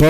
Bo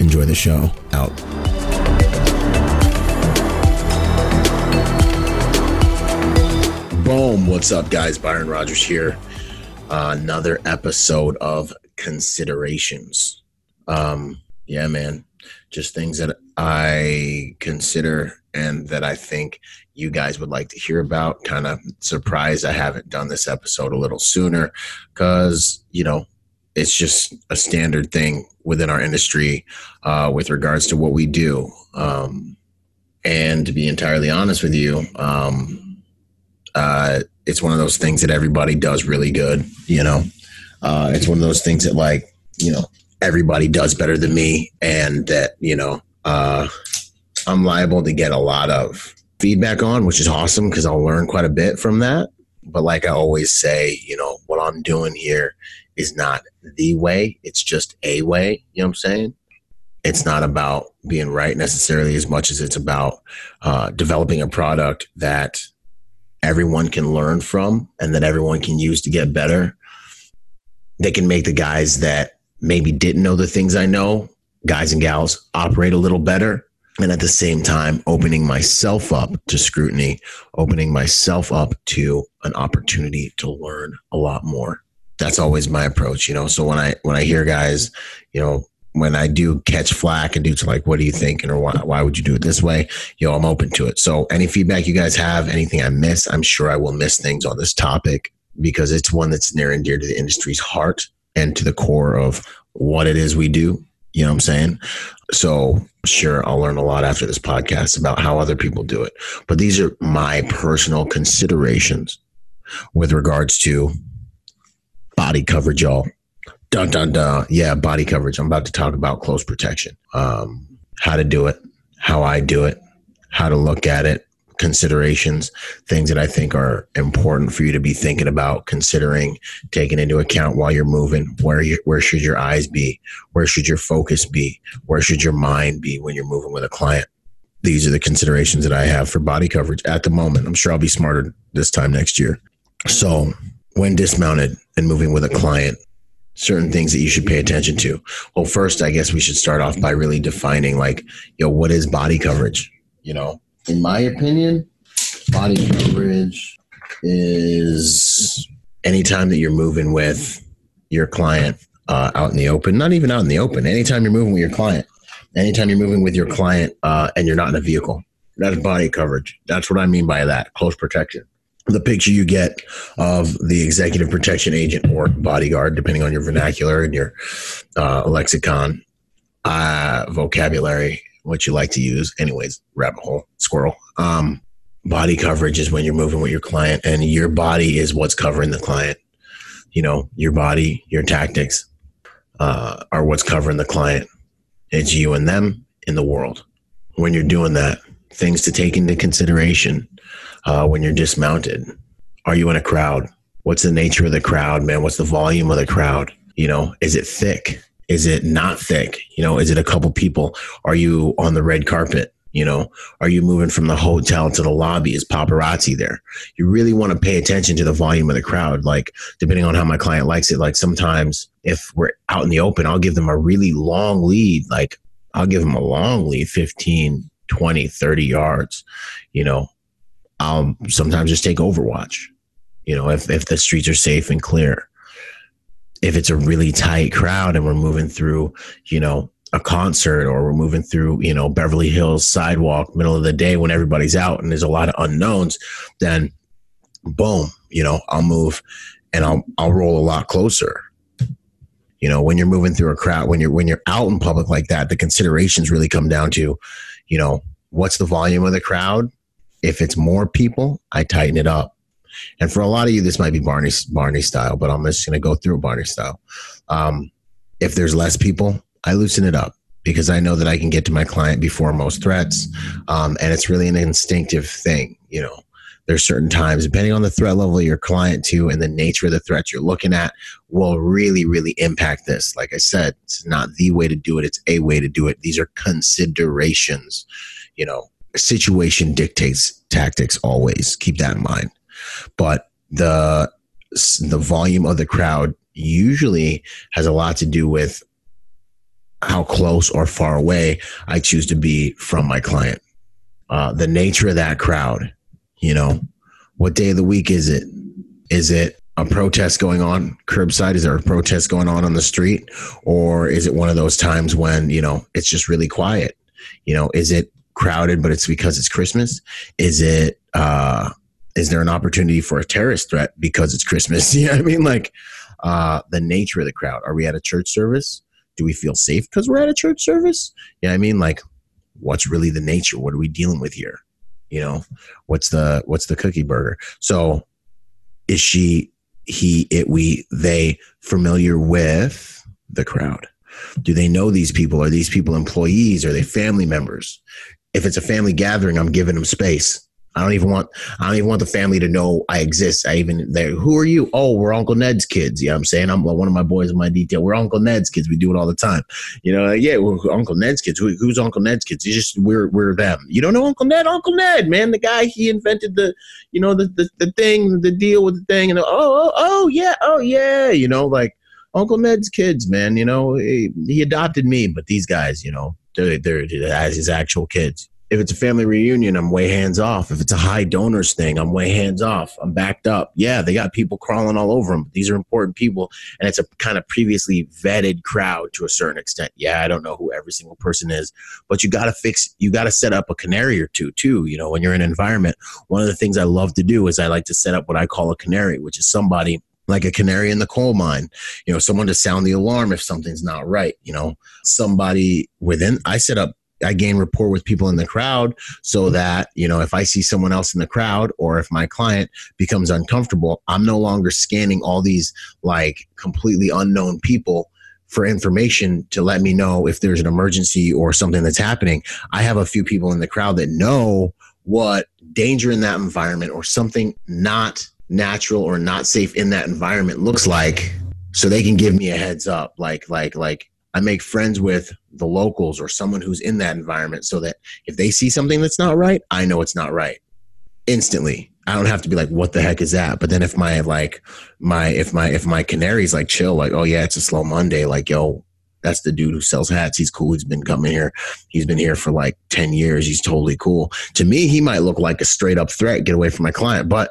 enjoy the show. Out. Boom. What's up, guys? Byron Rogers here. Uh, another episode of Considerations. Um, yeah, man. Just things that I consider and that I think you guys would like to hear about. Kind of surprised I haven't done this episode a little sooner because, you know, it's just a standard thing within our industry uh, with regards to what we do. Um, and to be entirely honest with you, um, uh, it's one of those things that everybody does really good. You know, uh, it's one of those things that like you know everybody does better than me, and that you know uh, I'm liable to get a lot of feedback on, which is awesome because I'll learn quite a bit from that. But like I always say, you know, what I'm doing here is not the way, it's just a way. You know what I'm saying? It's not about being right necessarily as much as it's about uh, developing a product that everyone can learn from and that everyone can use to get better. They can make the guys that maybe didn't know the things I know, guys and gals, operate a little better and at the same time opening myself up to scrutiny opening myself up to an opportunity to learn a lot more that's always my approach you know so when i when i hear guys you know when i do catch flack and dudes like what are you thinking or why, why would you do it this way you know i'm open to it so any feedback you guys have anything i miss i'm sure i will miss things on this topic because it's one that's near and dear to the industry's heart and to the core of what it is we do you know what I'm saying? So, sure, I'll learn a lot after this podcast about how other people do it. But these are my personal considerations with regards to body coverage, y'all. Dun, dun, dun. Yeah, body coverage. I'm about to talk about close protection, um, how to do it, how I do it, how to look at it, considerations, things that I think are important for you to be thinking about, considering, taking into account while you're moving. Where you, where should your eyes be? Where should your focus be? Where should your mind be when you're moving with a client? These are the considerations that I have for body coverage at the moment. I'm sure I'll be smarter this time next year. So, when dismounted and moving with a client, certain things that you should pay attention to. Well, first, I guess we should start off by really defining like, you know, what is body coverage? You know, in my opinion, body coverage is anytime that you're moving with your client uh, out in the open, not even out in the open, anytime you're moving with your client, anytime you're moving with your client uh, and you're not in a vehicle, that's body coverage. That's what I mean by that close protection. The picture you get of the executive protection agent or bodyguard, depending on your vernacular and your uh, lexicon uh, vocabulary, what you like to use. Anyways, rabbit hole, squirrel. Um, body coverage is when you're moving with your client, and your body is what's covering the client. You know, your body, your tactics uh, are what's covering the client. It's you and them in the world. When you're doing that, things to take into consideration uh, when you're dismounted. Are you in a crowd? What's the nature of the crowd, man? What's the volume of the crowd? You know, is it thick? Is it not thick? You know, is it a couple people? Are you on the red carpet? You know, are you moving from the hotel to the lobby? Is paparazzi there? You really want to pay attention to the volume of the crowd. Like, depending on how my client likes it, like sometimes if we're out in the open, I'll give them a really long lead. Like, I'll give them a long lead 15, 20, 30 yards. You know, I'll sometimes just take Overwatch, you know, if, if the streets are safe and clear if it's a really tight crowd and we're moving through, you know, a concert or we're moving through, you know, Beverly Hills sidewalk, middle of the day when everybody's out and there's a lot of unknowns, then boom, you know, I'll move and I'll I'll roll a lot closer. You know, when you're moving through a crowd, when you're when you're out in public like that, the considerations really come down to, you know, what's the volume of the crowd? If it's more people, I tighten it up. And for a lot of you, this might be Barney Barney style, but I'm just going to go through Barney style. Um, if there's less people, I loosen it up because I know that I can get to my client before most threats, um, and it's really an instinctive thing. You know, there's certain times, depending on the threat level your client to and the nature of the threat you're looking at, will really, really impact this. Like I said, it's not the way to do it; it's a way to do it. These are considerations. You know, situation dictates tactics. Always keep that in mind but the the volume of the crowd usually has a lot to do with how close or far away I choose to be from my client. Uh, the nature of that crowd, you know, what day of the week is it? Is it a protest going on curbside? Is there a protest going on on the street? Or is it one of those times when, you know, it's just really quiet? You know, is it crowded, but it's because it's Christmas? Is it, uh, is there an opportunity for a terrorist threat because it's Christmas? You know I mean? Like uh, the nature of the crowd. Are we at a church service? Do we feel safe because we're at a church service? Yeah, you know I mean, like, what's really the nature? What are we dealing with here? You know, what's the what's the cookie burger? So, is she, he, it, we, they familiar with the crowd? Do they know these people? Are these people employees? Are they family members? If it's a family gathering, I'm giving them space I don't even want I don't even want the family to know I exist. I even there. Who are you? Oh, we're Uncle Ned's kids. You know what I'm saying? I'm one of my boys in my detail. We're Uncle Ned's kids. We do it all the time. You know, like, yeah, we're Uncle Ned's kids. Who, who's Uncle Ned's kids? You just we're we're them. You don't know Uncle Ned? Uncle Ned, man, the guy he invented the you know the the, the thing, the deal with the thing, and oh oh oh yeah oh yeah, you know like Uncle Ned's kids, man. You know he, he adopted me, but these guys, you know, they're they're as his actual kids if it's a family reunion, I'm way hands off. If it's a high donors thing, I'm way hands off. I'm backed up. Yeah, they got people crawling all over them. These are important people, and it's a kind of previously vetted crowd to a certain extent. Yeah, I don't know who every single person is, but you got to fix. You got to set up a canary or two too. You know, when you're in an environment, one of the things I love to do is I like to set up what I call a canary, which is somebody like a canary in the coal mine, you know, someone to sound the alarm if something's not right, you know, somebody within, I set up I gain rapport with people in the crowd so that, you know, if I see someone else in the crowd or if my client becomes uncomfortable, I'm no longer scanning all these like completely unknown people for information to let me know if there's an emergency or something that's happening. I have a few people in the crowd that know what danger in that environment or something not natural or not safe in that environment looks like so they can give me a heads up like like like I make friends with the locals or someone who's in that environment so that if they see something that's not right, I know it's not right instantly. I don't have to be like, what the heck is that? But then if my like my if my if my canary's like chill, like, oh yeah, it's a slow Monday, like yo, that's the dude who sells hats. He's cool. He's been coming here. He's been here for like 10 years. He's totally cool. To me, he might look like a straight up threat, get away from my client, but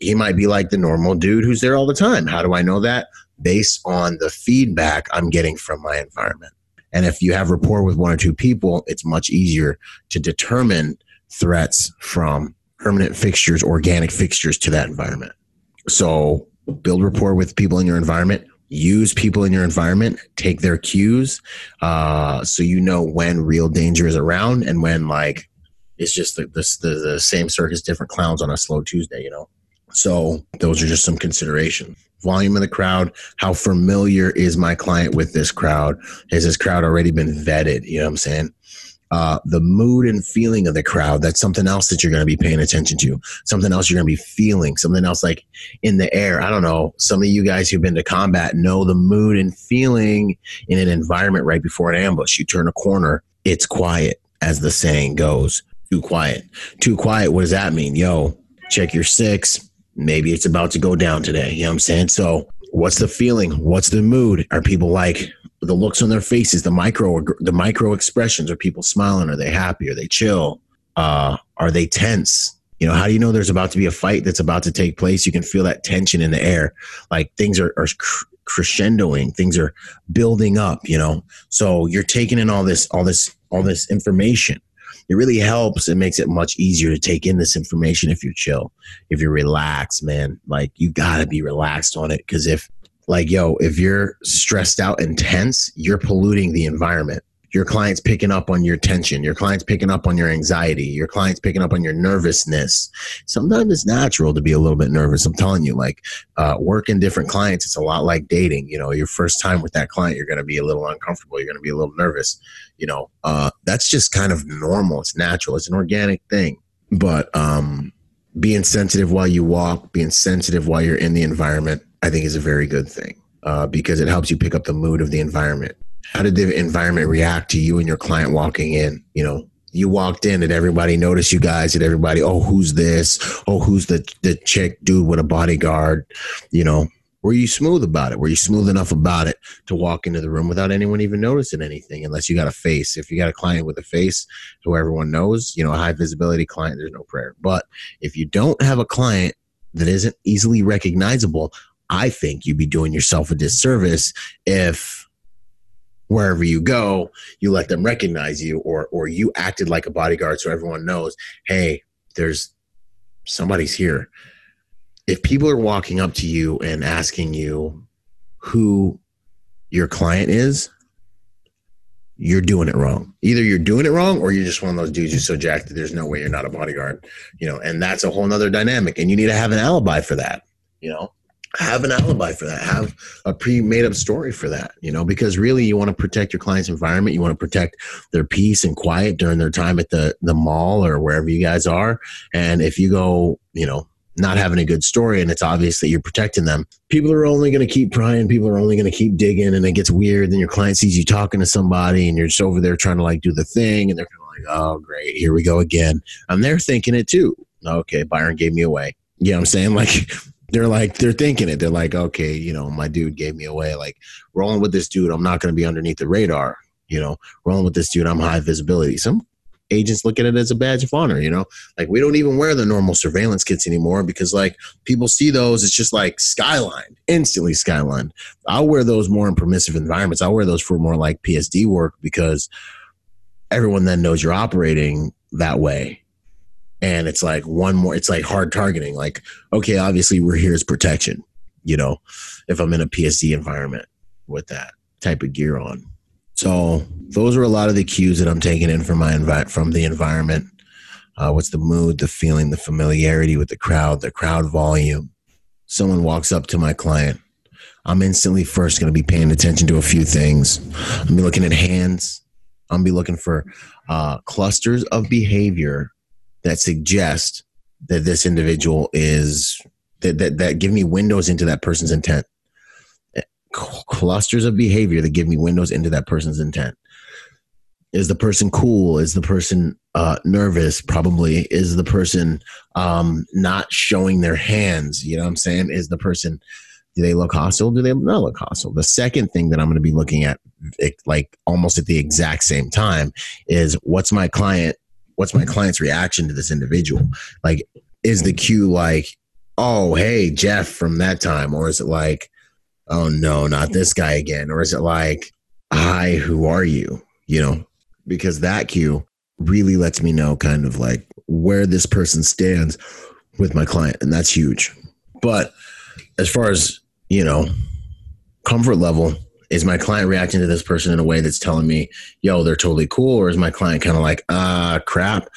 he might be like the normal dude who's there all the time. How do I know that? Based on the feedback I'm getting from my environment. And if you have rapport with one or two people, it's much easier to determine threats from permanent fixtures, organic fixtures to that environment. So build rapport with people in your environment. Use people in your environment. Take their cues, uh, so you know when real danger is around and when like it's just the, the, the, the same circus, different clowns on a slow Tuesday. You know. So those are just some considerations. Volume of the crowd how familiar is my client with this crowd? Has this crowd already been vetted? You know what i'm saying? Uh, the mood and feeling of the crowd that's something else that you're going to be paying attention to. Something else you're going to be feeling. Something else like in the air. I don't know. Some of you guys who've been to combat know the mood and feeling in an environment right before an ambush. You turn a corner it's quiet as the saying goes. Too quiet. Too quiet what does that mean? Yo check your six maybe it's about to go down today. You know what I'm saying? So what's the feeling? What's the mood? Are people like the looks on their faces, the micro the micro expressions? Are people smiling? Are they happy? Are they chill? Uh, are they tense? You know, how do you know there's about to be a fight that's about to take place? You can feel that tension in the air. Like things are, are crescendoing things are building up you know so you're taking in all this all this all this information it really helps. It makes it much easier to take in this information if you're chill, if you're relaxed, man. Like you gotta be relaxed on it because if, like, yo, if you're stressed out and tense, you're polluting the environment your client's picking up on your tension your client's picking up on your anxiety your client's picking up on your nervousness. Sometimes it's natural to be a little bit nervous i'm telling you like uh, working different clients it's a lot like dating you know your first time with that client you're going to be a little uncomfortable you're going to be a little nervous you know uh, that's just kind of normal it's natural it's an organic thing. But um, being sensitive while you walk being sensitive while you're in the environment i think is a very good thing uh, because it helps you pick up the mood of the environment how did the environment react to you and your client walking in? You know, you walked in, did everybody notice you guys? Did everybody, oh, who's this? Oh, who's the the chick dude with a bodyguard? You know, were you smooth about it? Were you smooth enough about it to walk into the room without anyone even noticing anything? Unless you got a face. If you got a client with a face who everyone knows, you know, a high visibility client, there's no prayer. But if you don't have a client that isn't easily recognizable, I think you'd be doing yourself a disservice if wherever you go, you let them recognize you, or or you acted like a bodyguard so everyone knows, hey, there's somebody's here. If people are walking up to you and asking you who your client is, you're doing it wrong. Either you're doing it wrong or you're just one of those dudes who's so jacked that there's no way you're not a bodyguard. You know, and that's a whole nother dynamic. And you need to have an alibi for that, you know have an alibi for that have a pre-made up story for that you know because really you want to protect your client's environment you want to protect their peace and quiet during their time at the the mall or wherever you guys are. And if you go you know not having a good story and it's obvious that you're protecting them people are only going to keep prying people are only going to keep digging and it gets weird then your client sees you talking to somebody and you're just over there trying to like do the thing and they're kind of like oh great here we go again. And they're thinking it too. Okay byron gave me away. You know what i'm saying? Like they're like they're thinking it. They're like, okay, you know, my dude gave me away. Like rolling with this dude, I'm not going to be underneath the radar. You know, rolling with this dude, I'm high visibility. Some agents look at it as a badge of honor. You know, like we don't even wear the normal surveillance kits anymore because like people see those. It's just like skyline, instantly skyline. I'll wear those more in permissive environments. I'll wear those for more like PSD work because everyone then knows you're operating that way and it's like one more it's like hard targeting like okay obviously we're here as protection you know if i'm in a psd environment with that type of gear on. So those are a lot of the cues that i'm taking in from my envi- from the environment uh, what's the mood the feeling the familiarity with the crowd the crowd volume. Someone walks up to my client i'm instantly first going to be paying attention to a few things. I'm looking at hands. I'm be looking for uh, clusters of behavior that suggest that this individual is that, that that give me windows into that person's intent. Clusters of behavior that give me windows into that person's intent. Is the person cool? Is the person uh, nervous? Probably. Is the person um, not showing their hands? You know what i'm saying? Is the person do they look hostile? Do they not look hostile? The second thing that i'm going to be looking at like almost at the exact same time is what's my client what's my client's reaction to this individual? Like, is the cue like, oh, hey, Jeff from that time? Or is it like, oh, no, not this guy again? Or is it like, hi, who are you? You know, because that cue really lets me know kind of like where this person stands with my client. And that's huge. But as far as, you know, comfort level, is my client reacting to this person in a way that's telling me, yo, they're totally cool? Or is my client kind of like, ah, crap?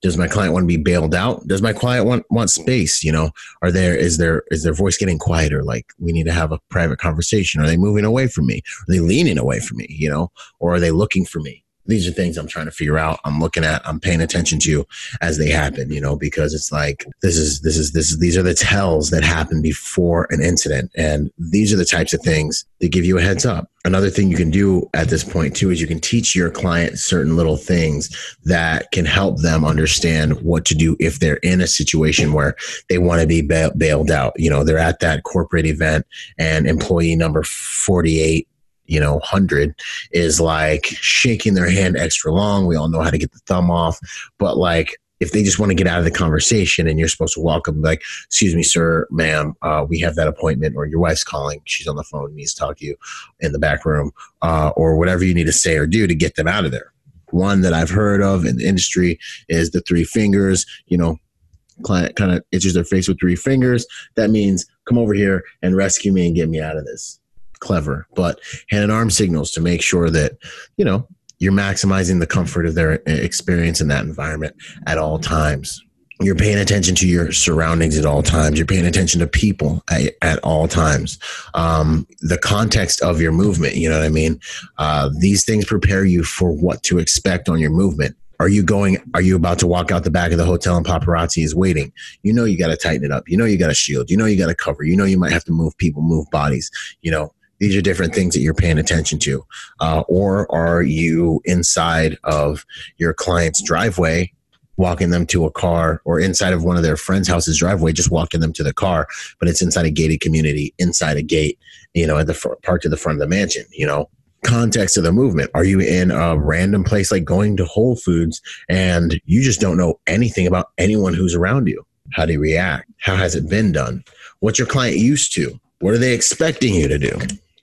Does my client want to be bailed out? Does my client want, want space? You know, are there, is there, is their voice getting quieter? Like we need to have a private conversation. Are they moving away from me? Are they leaning away from me? You know, or are they looking for me? These are things I'm trying to figure out. I'm looking at, I'm paying attention to as they happen, you know, because it's like, this is, this is, this is, these are the tells that happen before an incident. And these are the types of things that give you a heads up. Another thing you can do at this point too is you can teach your client certain little things that can help them understand what to do if they're in a situation where they want to be bailed out. You know, they're at that corporate event and employee number 48 you know, 100 is like shaking their hand extra long. We all know how to get the thumb off, but like if they just want to get out of the conversation and you're supposed to welcome like excuse me sir ma'am uh, we have that appointment or your wife's calling she's on the phone needs to talk to you in the back room uh, or whatever you need to say or do to get them out of there. One that i've heard of in the industry is the three fingers you know client kind of itches their face with three fingers. That means come over here and rescue me and get me out of this clever but hand and arm signals to make sure that you know you're maximizing the comfort of their experience in that environment at all times. You're paying attention to your surroundings at all times. You're paying attention to people at, at all times. Um, the context of your movement, you know what I mean? Uh, these things prepare you for what to expect on your movement. Are you going? Are you about to walk out the back of the hotel and paparazzi is waiting? You know you got to tighten it up. You know you got to shield. You know you got to cover. You know you might have to move people, move bodies. You know these are different things that you're paying attention to. Uh, or are you inside of your client's driveway, walking them to a car, or inside of one of their friends' house's driveway, just walking them to the car, but it's inside a gated community, inside a gate, you know, at the fr- parked to the front of the mansion, you know? Context of the movement. Are you in a random place like going to Whole Foods and you just don't know anything about anyone who's around you? How do you react? How has it been done? What's your client used to? What are they expecting you to do?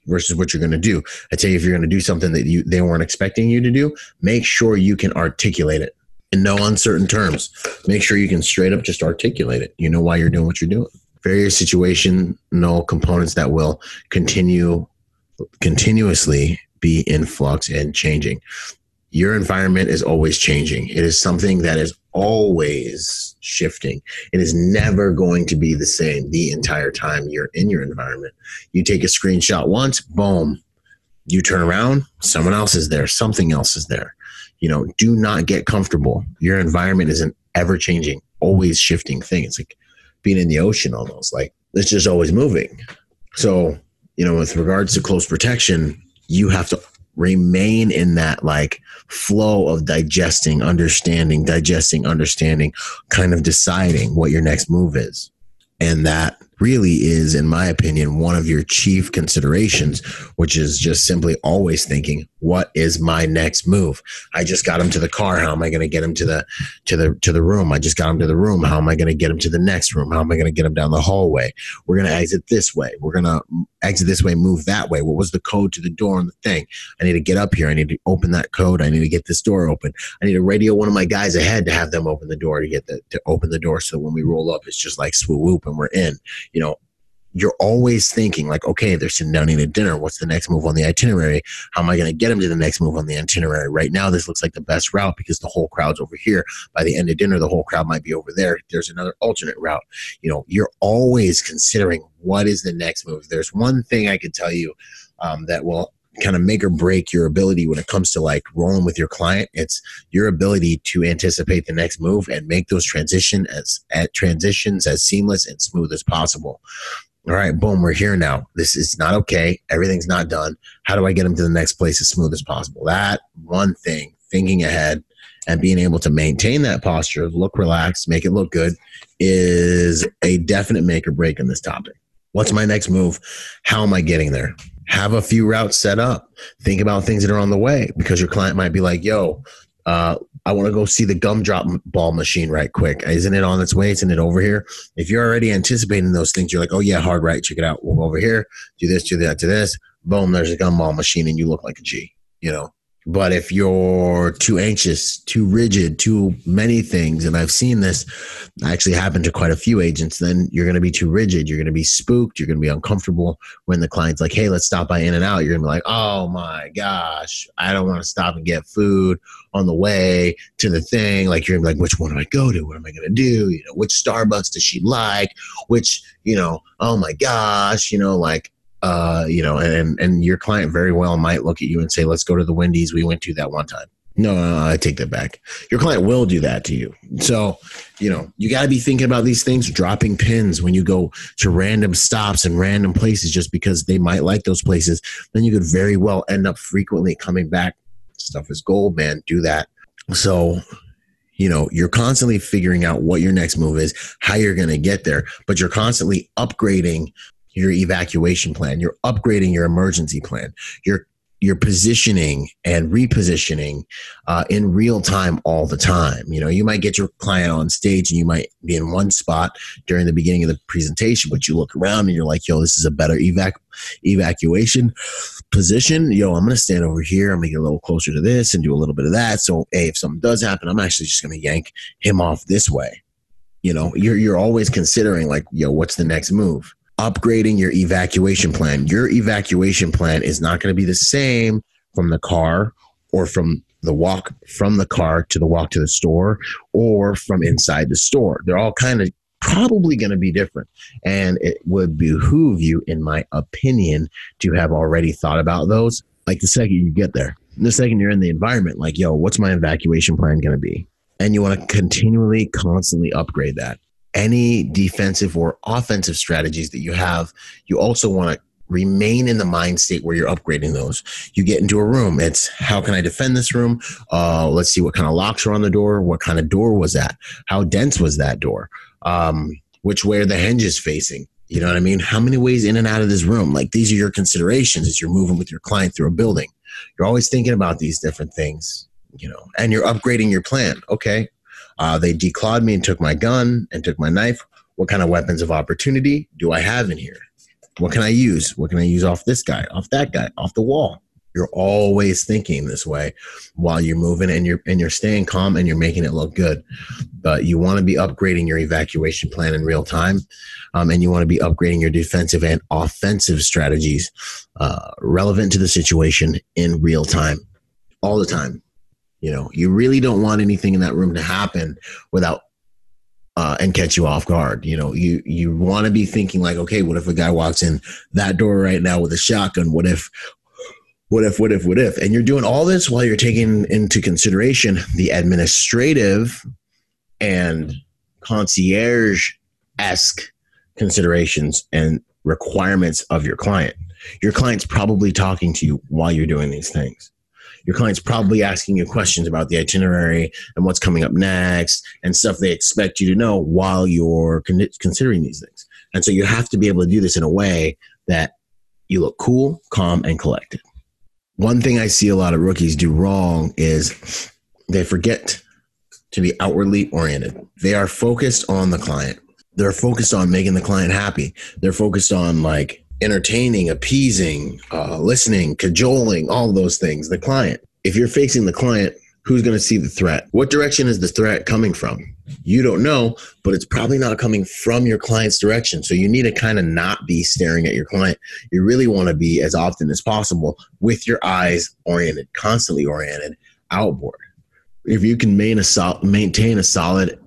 Versus what you're going to do. I tell you, if you're going to do something that you they weren't expecting you to do, make sure you can articulate it in no uncertain terms. Make sure you can straight up just articulate it. You know why you're doing what you're doing. Various situational components that will continue continuously be in flux and changing your environment is always changing. It is something that is always shifting. It is never going to be the same the entire time you're in your environment. You take a screenshot once, boom, you turn around, someone else is there, something else is there. You know, do not get comfortable. Your environment is an ever changing, always shifting thing. It's like being in the ocean almost, like it's just always moving. So, you know, with regards to close protection, you have to remain in that like flow of digesting, understanding, digesting, understanding, kind of deciding what your next move is. And that really is, in my opinion, one of your chief considerations, which is just simply always thinking, what is my next move? I just got him to the car. How am I going to get him to the to the to the room? I just got him to the room. How am I going to get him to the next room? How am I going to get him down the hallway? We're going to exit this way. We're going to exit this way, move that way. What was the code to the door on the thing? I need to get up here. I need to open that code. I need to get this door open. I need to radio one of my guys ahead to have them open the door to get the to open the door so when we roll up, it's just like swoop and we're in. You know, you're always thinking like, okay, they're sitting down eating dinner. What's the next move on the itinerary? How am I going to get them to the next move on the itinerary? Right now, this looks like the best route because the whole crowd's over here. By the end of dinner, the whole crowd might be over there. There's another alternate route. You know, you're always considering what is the next move. There's one thing I could tell you um, that will kind of make or break your ability when it comes to like rolling with your client it's your ability to anticipate the next move and make those transition as at transitions as seamless and smooth as possible all right, boom, we're here now. This is not okay. Everything's not done. How do I get them to the next place as smooth as possible? That one thing, thinking ahead and being able to maintain that posture, look relaxed, make it look good, is a definite make or break in this topic. What's my next move? How am I getting there? Have a few routes set up. Think about things that are on the way because your client might be like, yo, uh, I want to go see the gumdrop ball machine right quick. Isn't it on its way? Isn't it over here? If you're already anticipating those things, you're like, oh yeah, hard right, check it out. We'll go over here, do this, do that, do this. Boom, there's a gumball machine, and you look like a G. You know, but if you're too anxious, too rigid, too many things, and I've seen this actually happen to quite a few agents, then you're going to be too rigid. You're going to be spooked. You're going to be uncomfortable when the client's like, hey, let's stop by In and Out. You're going to be like, oh my gosh, I don't want to stop and get food on the way to the thing. Like, you're like, which one do I go to? What am I going to do? You know, which Starbucks does she like? Which, you know, oh my gosh, you know, like, uh, you know, and and your client very well might look at you and say, "Let's go to the Wendy's we went to that one time." No, no, no, I take that back. Your client will do that to you. So, you know, you got to be thinking about these things, dropping pins when you go to random stops and random places just because they might like those places. Then you could very well end up frequently coming back. Stuff is gold, man. Do that. So, you know, you're constantly figuring out what your next move is, how you're going to get there, but you're constantly upgrading your evacuation plan. You're upgrading your emergency plan. You're you're positioning and repositioning uh, in real time all the time. You know, you might get your client on stage and you might be in one spot during the beginning of the presentation, but you look around and you're like, yo, this is a better evac evacuation position. Yo, I'm to stand over here. I'm to get a little closer to this and do a little bit of that. So, hey, if something does happen, I'm actually just to yank him off this way. You know, you're, you're always considering like, yo, what's the next move? Upgrading your evacuation plan. Your evacuation plan is not going to be the same from the car or from the walk from the car to the walk to the store or from inside the store. They're all kind of probably going to be different. And it would behoove you, in my opinion, to have already thought about those. Like the second you get there, the second you're in the environment, like, yo, what's my evacuation plan going to be? And you want to continually, constantly upgrade that any defensive or offensive strategies that you have, you also want to remain in the mind state where you're upgrading those. You get into a room. It's how can I defend this room? Uh, let's see what kind of locks are on the door. What kind of door was that? How dense was that door? Um, which way are the hinges facing? You know what I mean? How many ways in and out of this room? Like these are your considerations as you're moving with your client through a building. You're always thinking about these different things, you know, and you're upgrading your plan. Okay, uh, they declawed me and took my gun and took my knife. What kind of weapons of opportunity do I have in here? What can I use? What can I use off this guy, off that guy, off the wall? You're always thinking this way while you're moving and you're and you're staying calm and you're making it look good. But you want to be upgrading your evacuation plan in real time, um, and you want to be upgrading your defensive and offensive strategies uh, relevant to the situation in real time, all the time. You know, you really don't want anything in that room to happen without uh, and catch you off guard. You know, you you want to be thinking like, okay, what if a guy walks in that door right now with a shotgun? What if, what if, what if, what if? And you're doing all this while you're taking into consideration the administrative and concierge esque considerations and requirements of your client. Your client's probably talking to you while you're doing these things your client's probably asking you questions about the itinerary and what's coming up next and stuff they expect you to know while you're con- considering these things. And so you have to be able to do this in a way that you look cool, calm, and collected. One thing I see a lot of rookies do wrong is they forget to be outwardly oriented. They are focused on the client. They're focused on making the client happy. They're focused on like entertaining, appeasing, uh, listening, cajoling, all those things, the client. If you're facing the client, who's going to see the threat? What direction is the threat coming from? You don't know, but it's probably not coming from your client's direction. So you need to kind of not be staring at your client. You really want to be as often as possible with your eyes oriented, constantly oriented outboard. If you can maintain a, maintain a solid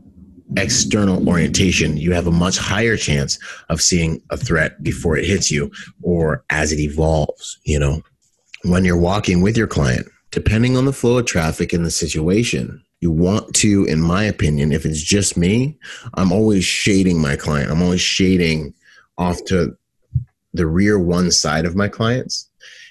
external orientation, you have a much higher chance of seeing a threat before it hits you or as it evolves. You know, when you're walking with your client, depending on the flow of traffic and the situation, you want to, in my opinion, if it's just me, I'm always shading my client. I'm always shading off to the rear one side of my clients.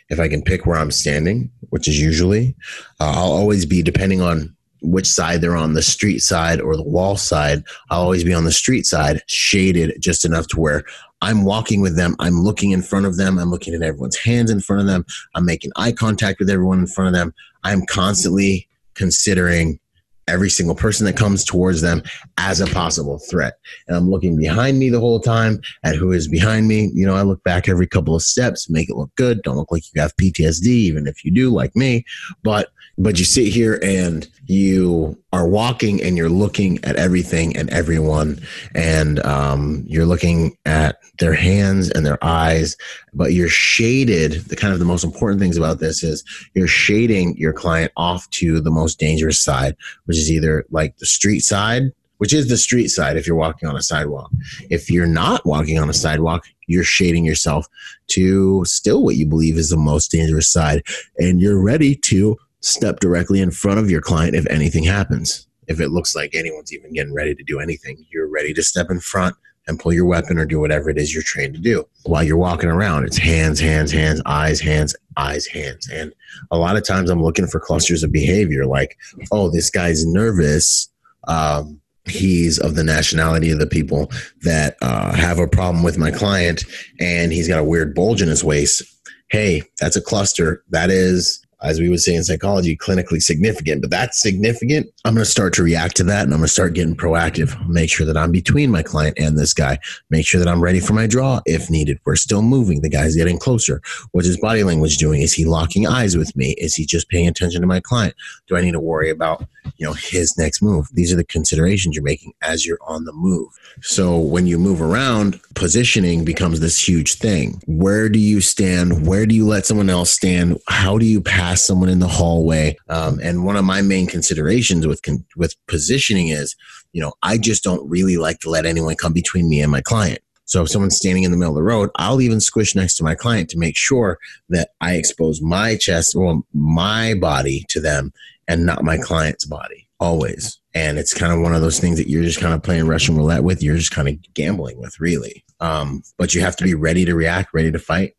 If I can pick where I'm standing, which is usually, uh, I'll always be depending on which side they're on the street side or the wall side i'll always be on the street side shaded just enough to where i'm walking with them i'm looking in front of them i'm looking at everyone's hands in front of them i'm making eye contact with everyone in front of them i'm constantly considering every single person that comes towards them as a possible threat. And I'm looking behind me the whole time at who is behind me. You know, I look back every couple of steps, make it look good. Don't look like you have PTSD, even if you do, like me. But but you sit here and you are walking and you're looking at everything and everyone. And um, you're looking at their hands and their eyes but you're shaded. The kind of the most important things about this is you're shading your client off to the most dangerous side which is either like the street side which is the street side if you're walking on a sidewalk. If you're not walking on a sidewalk you're shading yourself to still what you believe is the most dangerous side and you're ready to step directly in front of your client if anything happens. If it looks like anyone's even getting ready to do anything, you're ready to step in front and pull your weapon or do whatever it is you're trained to do. While you're walking around, it's hands, hands, hands, eyes, hands, eyes, hands. And a lot of times I'm looking for clusters of behavior like, oh, this guy's nervous. Um, he's of the nationality of the people that uh, have a problem with my client and he's got a weird bulge in his waist hey, that's a cluster. That is as we would say in psychology, clinically significant, but that's significant. I'm going to start to react to that and I'm going to start getting proactive. Make sure that I'm between my client and this guy. Make sure that I'm ready for my draw if needed. We're still moving. The guy's getting closer. What's his body language doing? Is he locking eyes with me? Is he just paying attention to my client? Do I need to worry about, you know, his next move? These are the considerations you're making as you're on the move. So when you move around, positioning becomes this huge thing. Where do you stand? Where do you let someone else stand? How do you pass someone in the hallway. Um, and one of my main considerations with con- with positioning is, you know, I just don't really like to let anyone come between me and my client. So if someone's standing in the middle of the road, I'll even squish next to my client to make sure that I expose my chest or my body to them and not my client's body always. And it's kind of one of those things that you're just kind of playing Russian roulette with. You're just kind of gambling with, really. Um, but you have to be ready to react, ready to fight,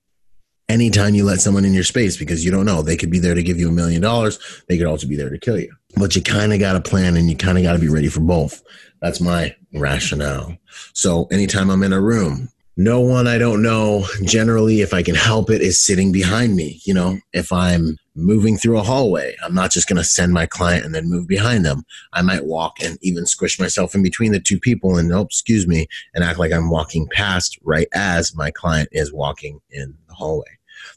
anytime you let someone in your space because you don't know they could be there to give you a million dollars they could also be there to kill you but you kind of got to plan and you kind of got to be ready for both. That's my rationale. So anytime i'm in a room no one i don't know generally if i can help it is sitting behind me you know? If i'm moving through a hallway i'm not just going to send my client and then move behind them. I might walk and even squish myself in between the two people and oh excuse me and act like i'm walking past right as my client is walking in the hallway.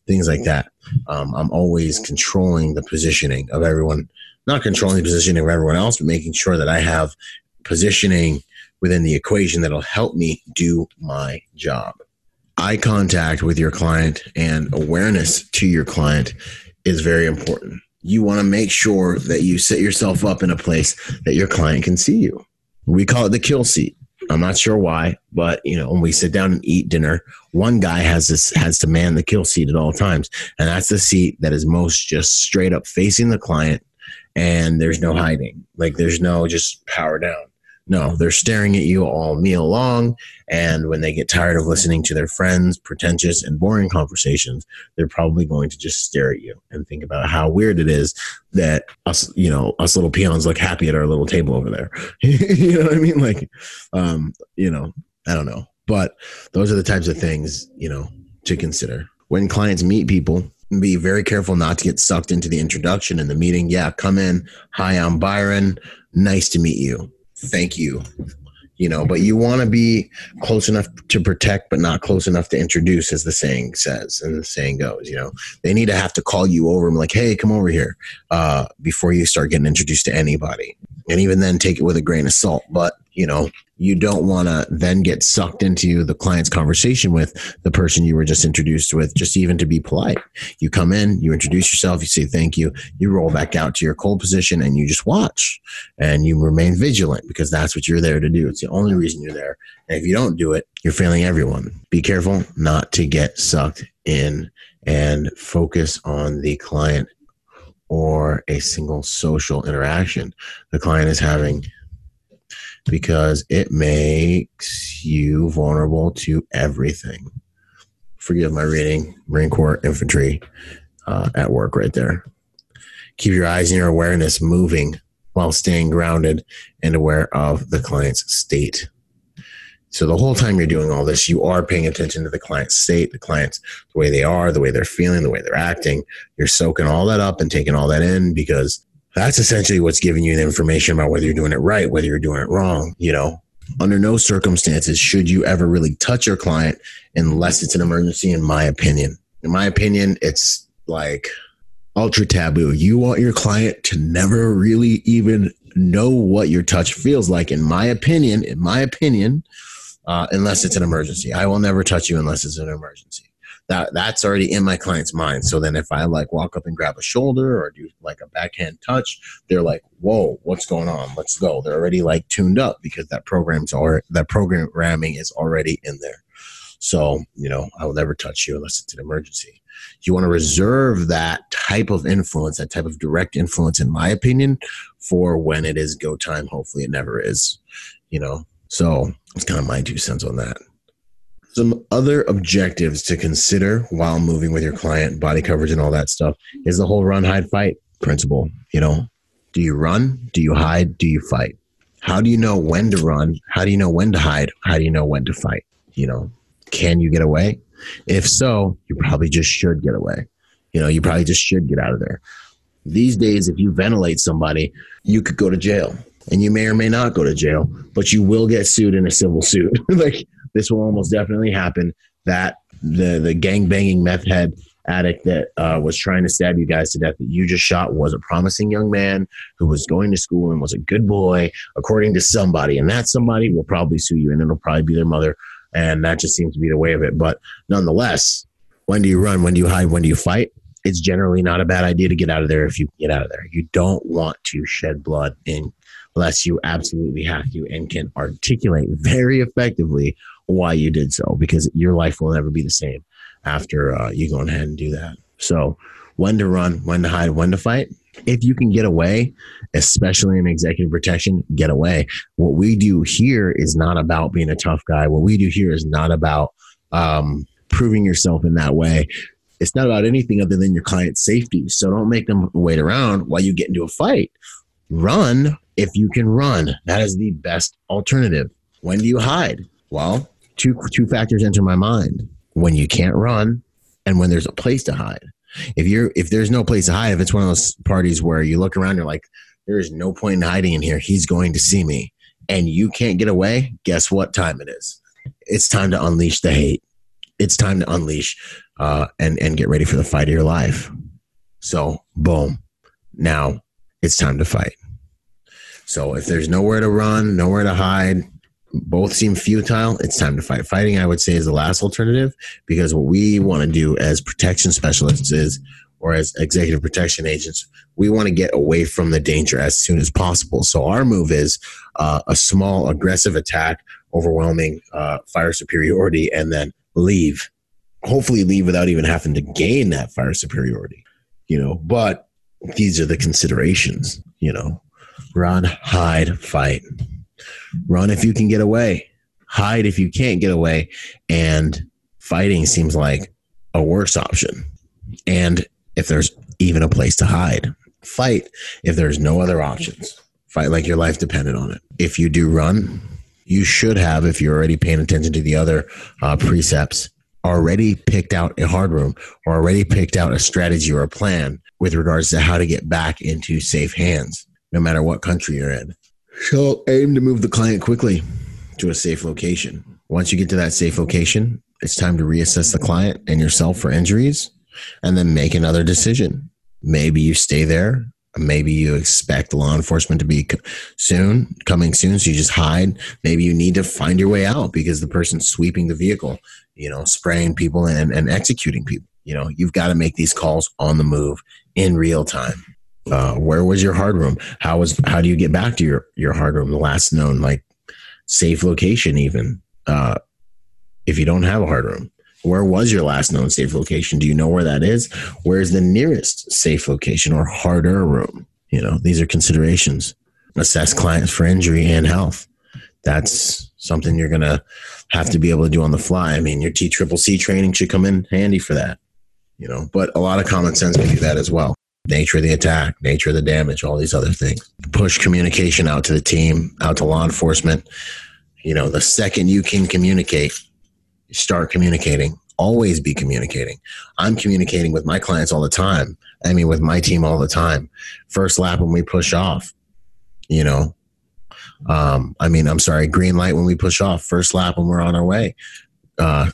Things like that. Um, I'm always controlling the positioning of everyone, not controlling the positioning of everyone else, but making sure that I have positioning within the equation that'll help me do my job. Eye contact with your client and awareness to your client is very important. You want to make sure that you set yourself up in a place that your client can see you. We call it the kill seat. I'm not sure why, but you know, when we sit down and eat dinner, one guy has this has to man the kill seat at all times, and that's the seat that is most just straight up facing the client, and there's no hiding. Like there's no just power down. No, they're staring at you all meal long. And when they get tired of listening to their friends' pretentious and boring conversations, they're probably going to just stare at you and think about how weird it is that us, you know, us little peons look happy at our little table over there. you know what I mean? Like, um, you know, I don't know. But those are the types of things, you know, to consider. When clients meet people, be very careful not to get sucked into the introduction and the meeting. Yeah, come in. Hi, I'm Byron. Nice to meet you thank you you know but you want to be close enough to protect but not close enough to introduce as the saying says and the saying goes you know they need to have to call you over and like hey come over here uh, before you start getting introduced to anybody and even then take it with a grain of salt but you know you don't want to then get sucked into the client's conversation with the person you were just introduced with, just even to be polite. You come in, you introduce yourself, you say thank you, you roll back out to your cold position, and you just watch and you remain vigilant because that's what you're there to do. It's the only reason you're there. And if you don't do it, you're failing everyone. Be careful not to get sucked in and focus on the client or a single social interaction the client is having because it makes you vulnerable to everything. Forgive my reading, Marine Corps infantry uh, at work right there. Keep your eyes and your awareness moving while staying grounded and aware of the client's state. So the whole time you're doing all this, you are paying attention to the client's state, the client's the way they are, the way they're feeling, the way they're acting. You're soaking all that up and taking all that in because that's essentially what's giving you the information about whether you're doing it right, whether you're doing it wrong. You know, under no circumstances should you ever really touch your client unless it's an emergency, in my opinion. In my opinion, it's like ultra taboo. You want your client to never really even know what your touch feels like, in my opinion, in my opinion, uh, unless it's an emergency. I will never touch you unless it's an emergency that that's already in my client's mind. So then if I like walk up and grab a shoulder or do like a backhand touch, they're like, "Whoa, what's going on? Let's go." They're already like tuned up because that program's already that programming is already in there. So, you know, I will never touch you unless it's an emergency. You want to reserve that type of influence, that type of direct influence, in my opinion, for when it is go time. Hopefully, it never is, you know. So, it's kind of my two cents on that. Some other objectives to consider while moving with your client, body coverage and all that stuff is the whole run, hide, fight principle. You know, do you run? Do you hide? Do you fight? How do you know when to run? How do you know when to hide? How do you know when to fight? You know, can you get away? If so, you probably just should get away. You know, you probably just should get out of there. These days, if you ventilate somebody, you could go to jail and you may or may not go to jail, but you will get sued in a civil suit. like this will almost definitely happen. That the the gang banging meth head addict that uh, was trying to stab you guys to death that you just shot was a promising young man who was going to school and was a good boy, according to somebody. And that somebody will probably sue you, and it'll probably be their mother. And that just seems to be the way of it. But nonetheless, when do you run? When do you hide? When do you fight? It's generally not a bad idea to get out of there if you get out of there. You don't want to shed blood unless you absolutely have to and can articulate very effectively why you did so because your life will never be the same after uh, you go ahead and do that. So, when to run, when to hide, when to fight. If you can get away, especially in executive protection, get away. What we do here is not about being a tough guy. What we do here is not about um, proving yourself in that way. It's not about anything other than your client's safety. So don't make them wait around while you get into a fight. Run if you can run. That is the best alternative. When do you hide? Well, two two factors enter my mind when you can't run and when there's a place to hide. If you're if there's no place to hide, if it's one of those parties where you look around, you're like, there is no point in hiding in here. He's going to see me, and you can't get away. Guess what time it is? It's time to unleash the hate. It's time to unleash uh, and and get ready for the fight of your life. So, boom. Now it's time to fight. So if there's nowhere to run, nowhere to hide, both seem futile, it's time to fight. Fighting, I would say, is the last alternative because what we want to do as protection specialists is, or as executive protection agents, we want to get away from the danger as soon as possible. So our move is uh, a small, aggressive attack, overwhelming uh, fire superiority, and then leave. Hopefully, leave without even having to gain that fire superiority. You know, but these are the considerations. You know, run, hide, fight. Run if you can get away, hide if you can't get away. And fighting seems like a worse option. And if there's even a place to hide, fight if there's no other options. Fight like your life depended on it. If you do run, you should have, if you're already paying attention to the other uh, precepts, already picked out a hard room or already picked out a strategy or a plan with regards to how to get back into safe hands, no matter what country you're in. So aim to move the client quickly to a safe location. Once you get to that safe location, it's time to reassess the client and yourself for injuries and then make another decision. Maybe you stay there. Maybe you expect law enforcement to be soon, coming soon. So you just hide. Maybe you need to find your way out because the person's sweeping the vehicle, you know, spraying people and, and executing people. You know, you've got to make these calls on the move in real time. Uh, where was your hard room? How was how do you get back to your your hard room? The last known like safe location, even uh, if you don't have a hard room. Where was your last known safe location? Do you know where that is? Where's the nearest safe location or harder room? You know, these are considerations. Assess clients for injury and health. That's something you're gonna have to be able to do on the fly. I mean, your T triple C training should come in handy for that. You know, but a lot of common sense can do that as well nature of the attack, nature of the damage, all these other things. Push communication out to the team, out to law enforcement. You know, the second you can communicate, start communicating. Always be communicating. I'm communicating with my clients all the time. I mean, with my team all the time. First lap when we push off, you know. Um, I mean, I'm sorry, green light when we push off. First lap when we're on our way. Uh,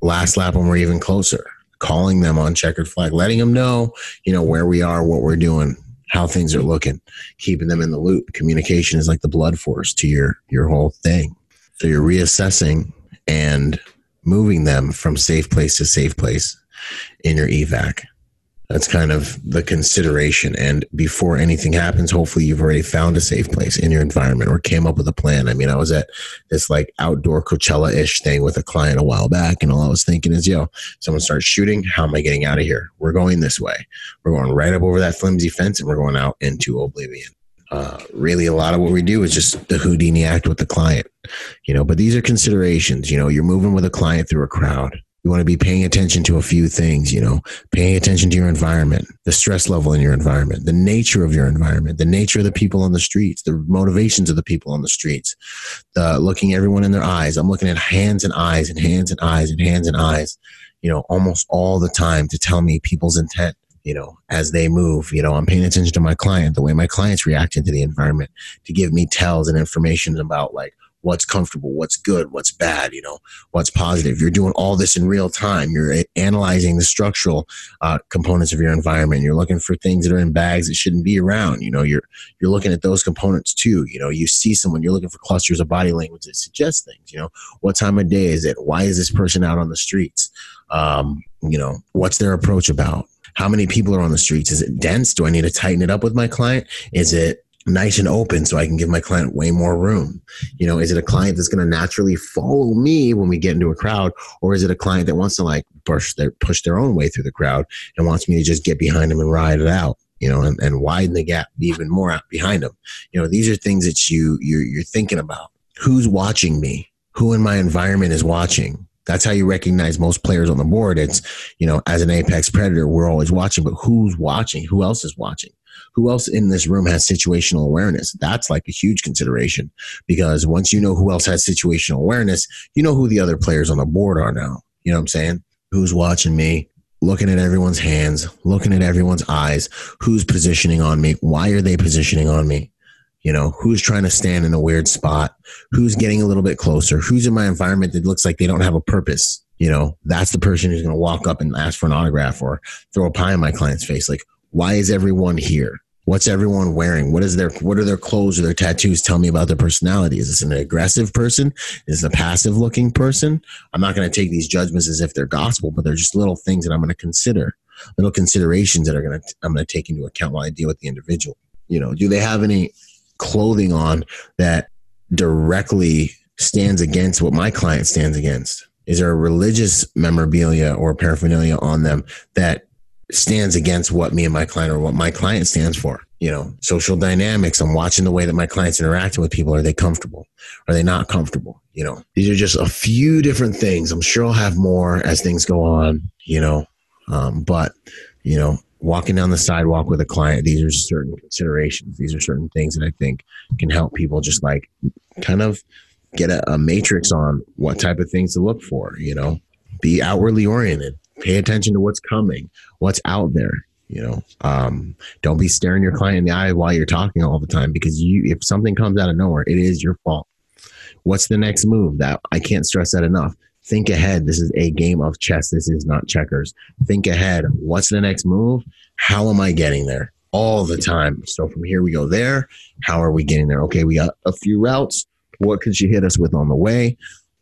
last lap when we're even closer calling them on checkered flag, letting them know, you know, where we are, what we're doing, how things are looking, keeping them in the loop. Communication is like the blood force to your your whole thing. So you're reassessing and moving them from safe place to safe place in your evac that's kind of the consideration. And before anything happens, hopefully you've already found a safe place in your environment or came up with a plan. I mean, I was at this like outdoor Coachella ish thing with a client a while back, and all I was thinking is, yo, someone starts shooting. How am I getting out of here? We're going this way. We're going right up over that flimsy fence and we're going out into oblivion. Uh, really, a lot of what we do is just the Houdini act with the client, you know. But these are considerations. You know, you're moving with a client through a crowd You want to be paying attention to a few things, you know, paying attention to your environment, the stress level in your environment, the nature of your environment, the nature of the people on the streets, the motivations of the people on the streets, the looking everyone in their eyes. I'm looking at hands and eyes and hands and eyes and hands and eyes, you know, almost all the time to tell me people's intent you know, as they move. You know, I'm paying attention to my client, the way my client's reacting to the environment to give me tells and information about like what's comfortable, what's good, what's bad, you know, what's positive. You're doing all this in real time. You're analyzing the structural uh, components of your environment. You're looking for things that are in bags that shouldn't be around. You know, you're you're looking at those components too. You know, you see someone, you're looking for clusters of body language that suggest things. You know, what time of day is it? Why is this person out on the streets? Um, you know, what's their approach about? How many people are on the streets? Is it dense? Do I need to tighten it up with my client? Is it nice and open so I can give my client way more room? You know, is it a client that's going to naturally follow me when we get into a crowd, or is it a client that wants to like push their push their own way through the crowd and wants me to just get behind them and ride it out? You know, and, and widen the gap even more out behind them. You know, these are things that you you're, you're thinking about. Who's watching me? Who in my environment is watching? That's how you recognize most players on the board. It's, you know, as an apex predator, we're always watching, but who's watching? Who else is watching? Who else in this room has situational awareness? That's like a huge consideration because once you know who else has situational awareness, you know who the other players on the board are now. You know what I'm saying? Who's watching me? Looking at everyone's hands, looking at everyone's eyes, who's positioning on me? Why are they positioning on me? You know, who's trying to stand in a weird spot? Who's getting a little bit closer? Who's in my environment that looks like they don't have a purpose? You know, that's the person who's going to walk up and ask for an autograph or throw a pie in my client's face. Like, why is everyone here? What's everyone wearing? What is their what are their clothes or their tattoos tell me about their personality? Is this an aggressive person? Is this a passive looking person? I'm not going to take these judgments as if they're gospel, but they're just little things that I'm going to consider, little considerations that are going to I'm going to take into account while I deal with the individual. You know, do they have any clothing on that directly stands against what my client stands against? Is there a religious memorabilia or paraphernalia on them that stands against what me and my client or what my client stands for? You know, social dynamics. I'm watching the way that my clients interacting with people. Are they comfortable? Are they not comfortable? You know, these are just a few different things. I'm sure I'll have more as things go on, you know, um, but, you know, walking down the sidewalk with a client, these are certain considerations. These are certain things that I think can help people just like kind of get a, a matrix on what type of things to look for, you know, be outwardly oriented, pay attention to what's coming, what's out there. You know, um, don't be staring your client in the eye while you're talking all the time because you, if something comes out of nowhere, it is your fault. What's the next move? That I can't stress that enough think ahead. This is a game of chess. This is not checkers. Think ahead. What's the next move? How am I getting there? All the time. So from here we go there. How are we getting there? Okay, we got a few routes. What could she hit us with on the way?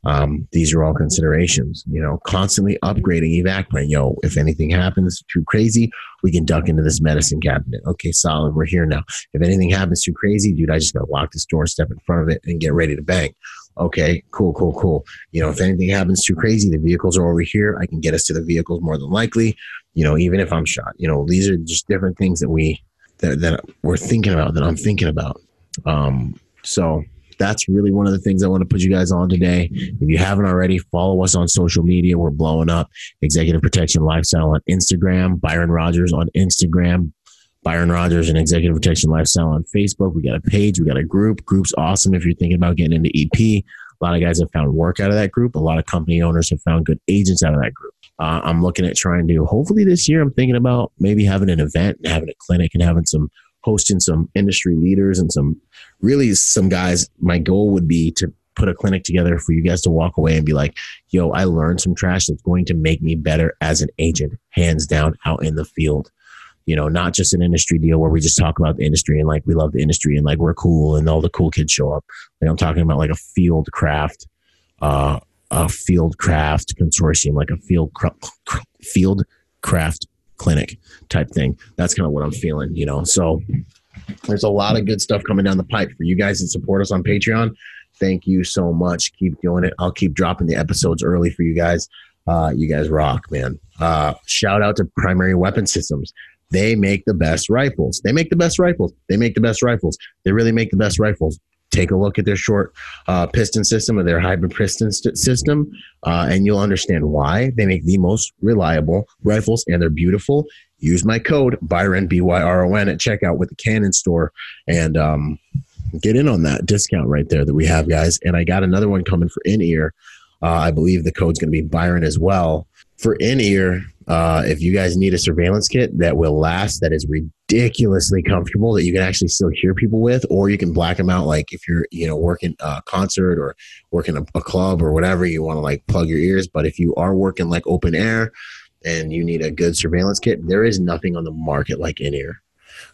Um, these are all considerations. You know, constantly upgrading evac plan. Yo, if anything happens too crazy, we can duck into this medicine cabinet. Okay, solid. We're here now. If anything happens too crazy, dude, I just gotta lock this door, step in front of it, and get ready to bang okay, cool, cool, cool. You know, if anything happens too crazy, the vehicles are over here. I can get us to the vehicles more than likely. You know, even if I'm shot. You know, these are just different things that we that, that we're thinking about that I'm thinking about. Um, so that's really one of the things I want to put you guys on today. If you haven't already, follow us on social media. We're blowing up. Executive Protection Lifestyle on Instagram, Byron Rogers on Instagram, Byron Rogers and Executive Protection Lifestyle on Facebook. We got a page, we got a group. Group's awesome if you're thinking about getting into EP. A lot of guys have found work out of that group. A lot of company owners have found good agents out of that group. Uh, I'm looking at trying to, hopefully this year, I'm thinking about maybe having an event, and having a clinic, and having some hosting some industry leaders and some really some guys. My goal would be to put a clinic together for you guys to walk away and be like, yo, I learned some trash that's going to make me better as an agent, hands down out in the field you know, not just an industry deal where we just talk about the industry and like we love the industry and like we're cool and all the cool kids show up. Like I'm talking about like a field craft, uh, a field craft consortium, like a field cr- field craft clinic type thing. That's kind of what I'm feeling, you know. So there's a lot of good stuff coming down the pipe for you guys that support us on Patreon. Thank you so much. Keep doing it. I'll keep dropping the episodes early for you guys. Uh, you guys rock, man. Uh, shout out to Primary Weapon Systems. They make the best rifles. They make the best rifles. They make the best rifles. They really make the best rifles. Take a look at their short uh, piston system or their hybrid piston st- system, uh, and you'll understand why they make the most reliable rifles and they're beautiful. Use my code Byron B Y R O N at checkout with the Canon store, and um, get in on that discount right there that we have, guys. And I got another one coming for in ear. Uh, I believe the code's going to be Byron as well for in ear. Uh, if you guys need a surveillance kit that will last, that is ridiculously comfortable, that you can actually still hear people with, or you can black them out. Like if you're, you know, working a concert or working a, a club or whatever, you want to like plug your ears. But if you are working like open air and you need a good surveillance kit, there is nothing on the market like in ear.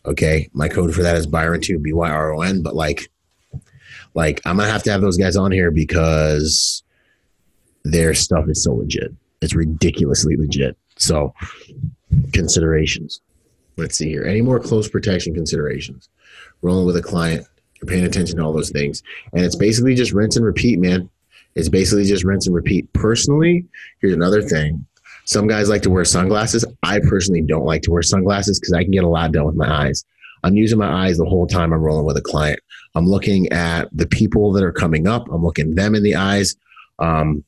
Okay, my code for that is Byron two B Y R O N. But like, like I'm gonna have to have those guys on here because their stuff is so legit. It's ridiculously legit. So considerations. Let's see here. Any more close protection considerations? Rolling with a client, you're paying attention to all those things, and it's basically just rinse and repeat, man. It's basically just rinse and repeat. Personally, here's another thing. Some guys like to wear sunglasses. I personally don't like to wear sunglasses because I can get a lot done with my eyes. I'm using my eyes the whole time I'm rolling with a client. I'm looking at the people that are coming up. I'm looking them in the eyes. Um,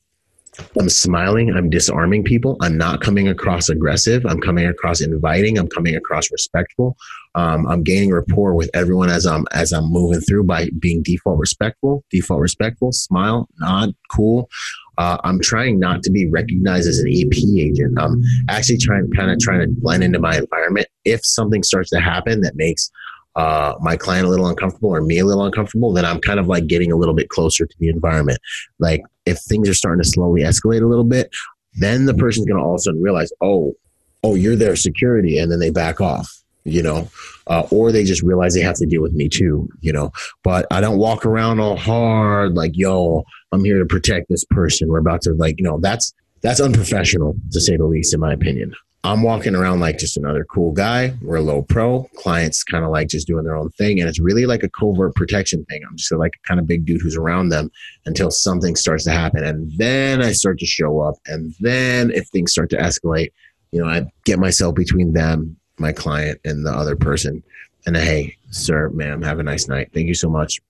I'm smiling. I'm disarming people. I'm not coming across aggressive. I'm coming across inviting. I'm coming across respectful. Um, I'm gaining rapport with everyone as I'm as I'm moving through by being default respectful. Default respectful. Smile. Nod. Cool. Uh, I'm trying not to be recognized as an EP agent. I'm actually trying, kind of trying to blend into my environment. If something starts to happen that makes uh, my client a little uncomfortable or me a little uncomfortable, then I'm kind of like getting a little bit closer to the environment. Like if things are starting to slowly escalate a little bit, then the person's going to all of a sudden realize, oh, oh, you're their security, and then they back off you know, uh, or they just realize they have to deal with me too, you know. But I don't walk around all hard like, yo, I'm here to protect this person. We're about to like, you know, that's that's unprofessional to say the least, in my opinion. I'm walking around like just another cool guy. We're low pro. Clients kind of like just doing their own thing. And it's really like a covert protection thing. I'm just like kind of big dude who's around them until something starts to happen. And then I start to show up. And then if things start to escalate, you know, I get myself between them my client and the other person and hey sir ma'am have a nice night thank you so much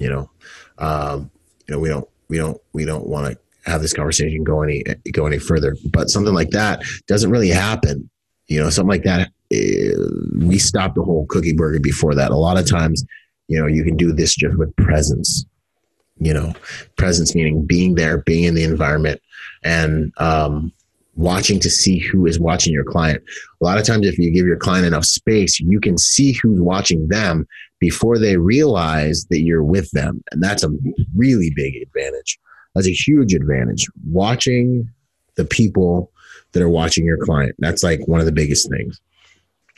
you know um, you know we don't we don't we don't want to have this conversation go any go any further but something like that doesn't really happen you know something like that eh, we stop the whole cookie burger before that a lot of times you know you can do this just with presence you know presence meaning being there being in the environment and um watching to see who is watching your client. A lot of times, if you give your client enough space, you can see who's watching them before they realize that you're with them. And that's a really big advantage. That's a huge advantage. Watching the people that are watching your client. That's like one of the biggest things.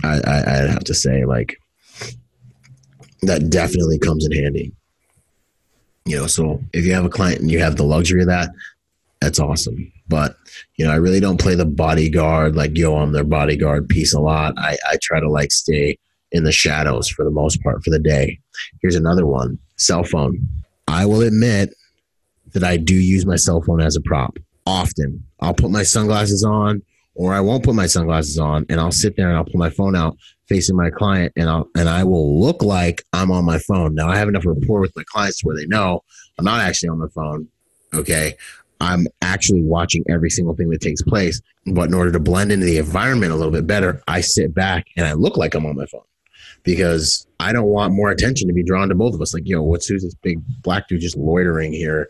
I, I, I have to say, like, that definitely comes in handy. You know, so if you have a client and you have the luxury of that, that's awesome. But you know, I really don't play the bodyguard like yo, I'm their bodyguard piece a lot. I, I try to like stay in the shadows for the most part for the day. Here's another one: cell phone. I will admit that I do use my cell phone as a prop often. I'll put my sunglasses on, or I won't put my sunglasses on, and I'll sit there and I'll pull my phone out facing my client, and I'll and I will look like I'm on my phone. Now I have enough rapport with my clients where they know I'm not actually on my phone. Okay, I'm actually watching every single thing that takes place. But in order to blend into the environment a little bit better, I sit back and I look like I'm on my phone because I don't want more attention to be drawn to both of us. Like, yo, what's who's this big black dude just loitering here,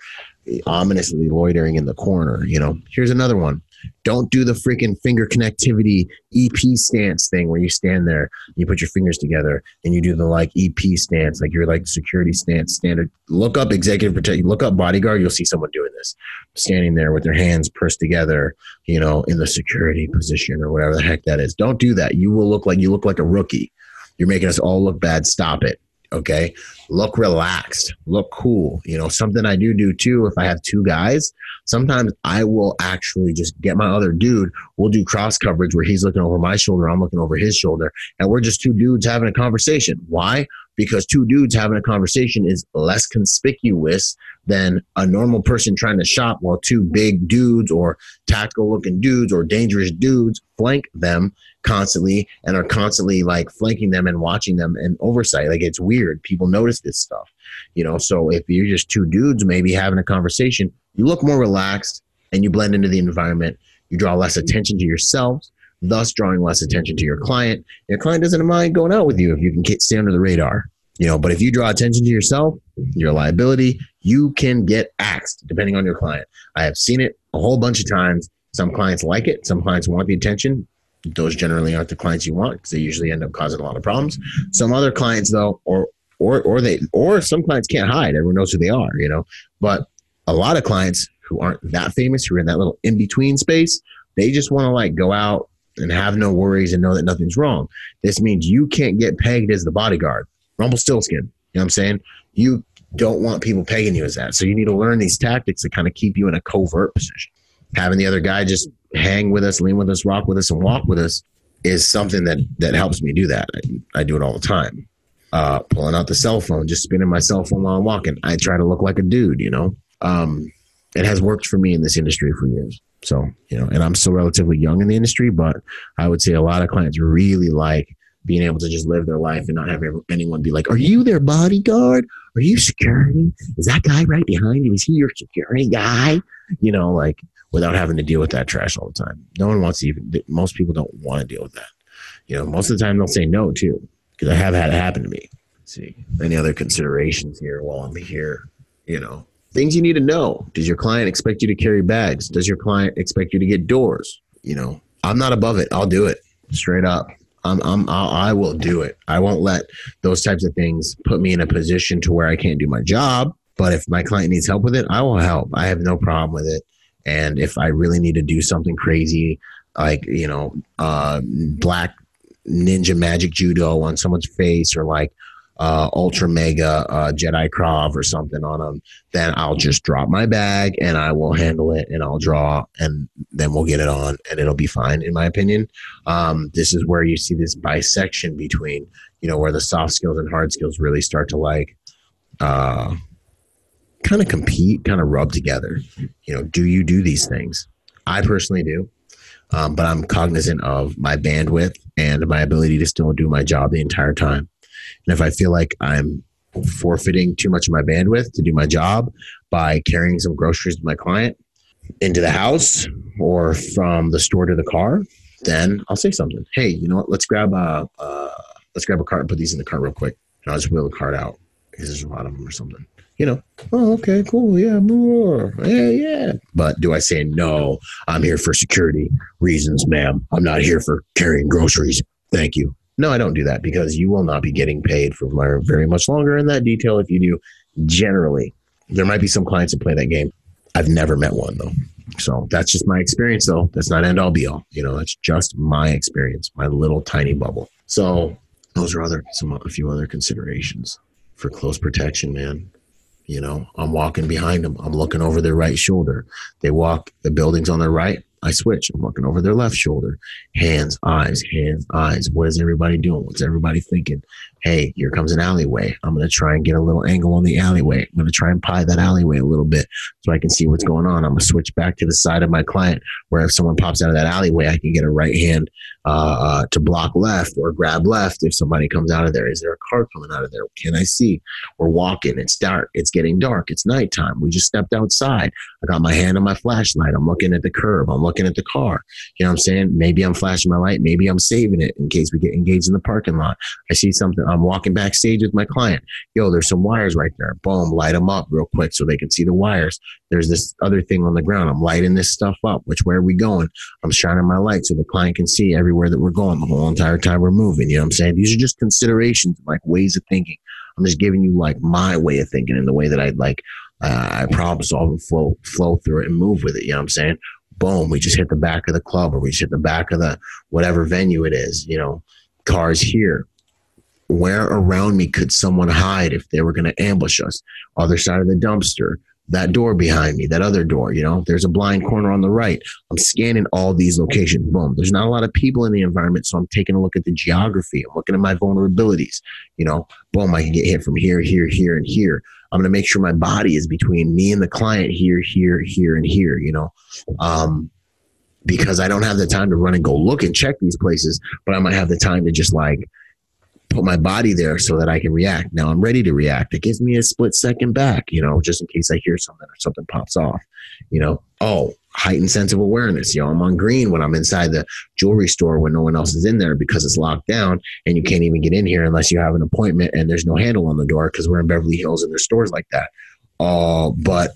ominously loitering in the corner? You know, here's another one. Don't do the freaking finger connectivity EP stance thing where you stand there, you put your fingers together, and you do the like EP stance, like your like security stance standard. Look up executive protect, look up bodyguard, you'll see someone doing this, standing there with their hands pursed together, you know, in the security position or whatever the heck that is. Don't do that. You will look like you look like a rookie. You're making us all look bad. Stop it. Okay. Look relaxed. Look cool. You know, something I do do too, if I have two guys, sometimes I will actually just get my other dude. We'll do cross coverage where he's looking over my shoulder, I'm looking over his shoulder, and we're just two dudes having a conversation. Why? Because two dudes having a conversation is less conspicuous than a normal person trying to shop while two big dudes or tactical looking dudes or dangerous dudes flank them constantly and are constantly like flanking them and watching them and oversight. Like it's weird. People notice this stuff. You know, so if you're just two dudes maybe having a conversation, you look more relaxed and you blend into the environment. You draw less attention to yourselves, thus drawing less attention to your client. Your client doesn't mind going out with you if you can get, stay under the radar. You know, but if you draw attention to yourself, your liability, you can get axed depending on your client. I have seen it a whole bunch of times. Some clients like it. Some clients want the attention. Those generally aren't the clients you want because they usually end up causing a lot of problems. Some other clients, though, or or or they or some clients can't hide. Everyone knows who they are, you know. But a lot of clients who aren't that famous, who are in that little in between space, they just want to like go out and have no worries and know that nothing's wrong. This means you can't get pegged as the bodyguard. Rumble Rumpelstiltskin. You know what I'm saying? You don't want people pegging you as that. So you need to learn these tactics to kind of keep you in a covert position. Having the other guy just hang with us, lean with us, rock with us, and walk with us is something that that helps me do that. I, I do it all the time. Uh, pulling out the cell phone, just spinning my cell phone while I'm walking. I try to look like a dude, you know. Um, it has worked for me in this industry for years. So, you know, and I'm still relatively young in the industry, but I would say a lot of clients really like being able to just live their life and not have anyone be like, Are you their bodyguard? Are you security? Is that guy right behind you? Is he your security guy? You know, like without having to deal with that trash all the time. No one wants to even, most people don't want to deal with that. You know, most of the time they'll say no too, because I have had it happen to me. Let's see, any other considerations here while I'm here? You know, things you need to know. Does your client expect you to carry bags? Does your client expect you to get doors? You know, I'm not above it. I'll do it straight up. I'm, I'm, I'll, I will do it. I won't let those types of things put me in a position to where I can't do my job. But if my client needs help with it, I will help. I have no problem with it. And if I really need to do something crazy, like, you know, uh, black ninja magic judo on someone's face or like uh, ultra mega uh, Jedi Krav or something on them, then I'll just drop my bag and I will handle it and I'll draw and then we'll get it on and it'll be fine, in my opinion. Um, this is where you see this bisection between, you know, where the soft skills and hard skills really start to like uh, kind of compete, kind of rub together. You know, do you do these things? I personally do. Um, but I'm cognizant of my bandwidth and my ability to still do my job the entire time. And if I feel like I'm forfeiting too much of my bandwidth to do my job by carrying some groceries to my client into the house or from the store to the car, then I'll say something. Hey, you know what? Let's grab a uh, let's grab a cart and put these in the cart real quick, and I'll just wheel the cart out because there's a lot of them or something. You know, oh, okay, cool, yeah, more, yeah, yeah. But do I say no? I'm here for security reasons, ma'am. I'm not here for carrying groceries. Thank you. No, I don't do that because you will not be getting paid for very much longer in that detail if you do. Generally, there might be some clients that play that game. I've never met one though. So that's just my experience though. That's not end all be all. You know, that's just my experience, my little tiny bubble. So those are other some a few other considerations for close protection, man. You know, I'm walking behind them. I'm looking over their right shoulder. They walk the buildings on their right. I switch. I'm looking over their left shoulder. Hands, eyes, hands, eyes. What is everybody doing? What's everybody thinking? Hey, here comes an alleyway. I'm going to try and get a little angle on the alleyway. I'm going to try and pie that alleyway a little bit so I can see what's going on. I'm going to switch back to the side of my client where if someone pops out of that alleyway, I can get a right hand uh, uh, to block left or grab left if somebody comes out of there. Is there a car coming out of there? Can I see? We're walking. It's dark. It's getting dark. It's nighttime. We just stepped outside. I got my hand on my flashlight. I'm looking at the curb. I'm looking at the car. You know what I'm saying? Maybe I'm flashing my light. Maybe I'm saving it in case we get engaged in the parking lot. I see something. I'm walking backstage with my client. Yo, there's some wires right there. Boom, light them up real quick so they can see the wires. There's this other thing on the ground. I'm lighting this stuff up. Which way are we going? I'm shining my light so the client can see everywhere that we're going the whole entire time we're moving. You know what I'm saying? These are just considerations, like ways of thinking. I'm just giving you like my way of thinking and the way that I'd like uh, I problem solve and flow flow through it and move with it. You know what I'm saying? Boom, we just hit the back of the club or we just hit the back of the whatever venue it is. You know, cars here. Where around me could someone hide if they were going to ambush us? Other side of the dumpster, that door behind me, that other door, you know, there's a blind corner on the right. I'm scanning all these locations. Boom. There's not a lot of people in the environment. So I'm taking a look at the geography. I'm looking at my vulnerabilities. You know, boom, I can get hit from here, here, here, and here. I'm going to make sure my body is between me and the client here, here, here, and here, you know, um, because I don't have the time to run and go look and check these places, but I might have the time to just like put my body there so that I can react. Now I'm ready to react. It gives me a split second back, you know, just in case I hear something or something pops off, you know. Oh, heightened sense of awareness. You know, I'm on green when I'm inside the jewelry store when no one else is in there because it's locked down and you can't even get in here unless you have an appointment and there's no handle on the door because we're in Beverly Hills and there's stores like that. Uh, but